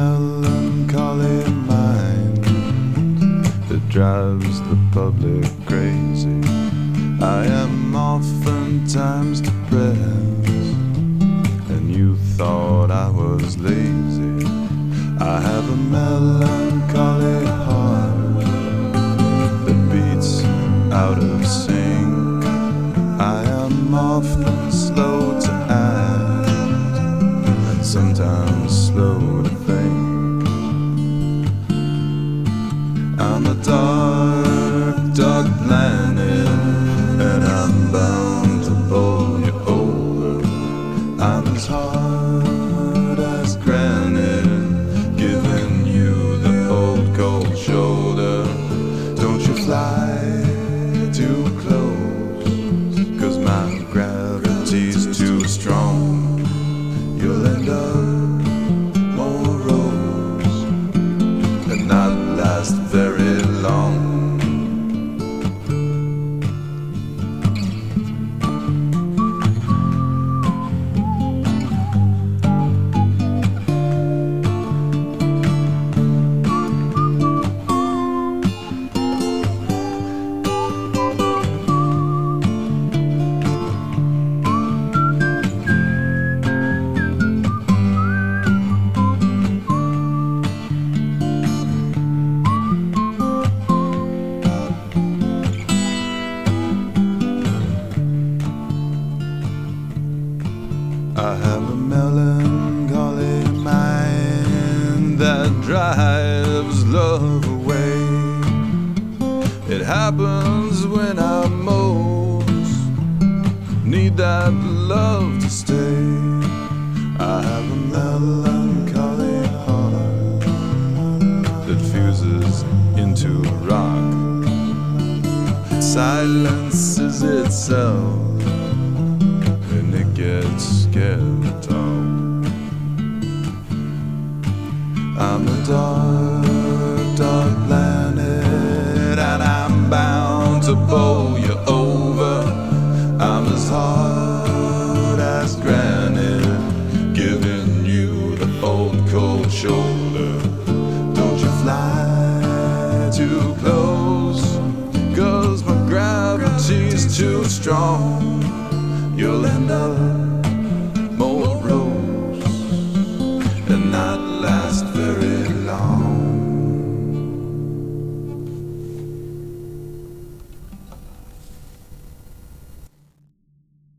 Melancholy mind that drives the public crazy. I am oftentimes depressed, and you thought I was lazy. I have a melancholy heart that beats out of sync. I am often slow to act, sometimes slow to and I'm bound to bowl you over. I'm as hard as granite, giving you the old cold shoulder. Don't you fly too close, cause my gravity's too strong. You'll end up morose and not last very happens when I most need that love to stay. I have a melancholy heart that fuses into rock. Silences itself and it gets scared to talk. I'm a dark, too strong, you'll end up more.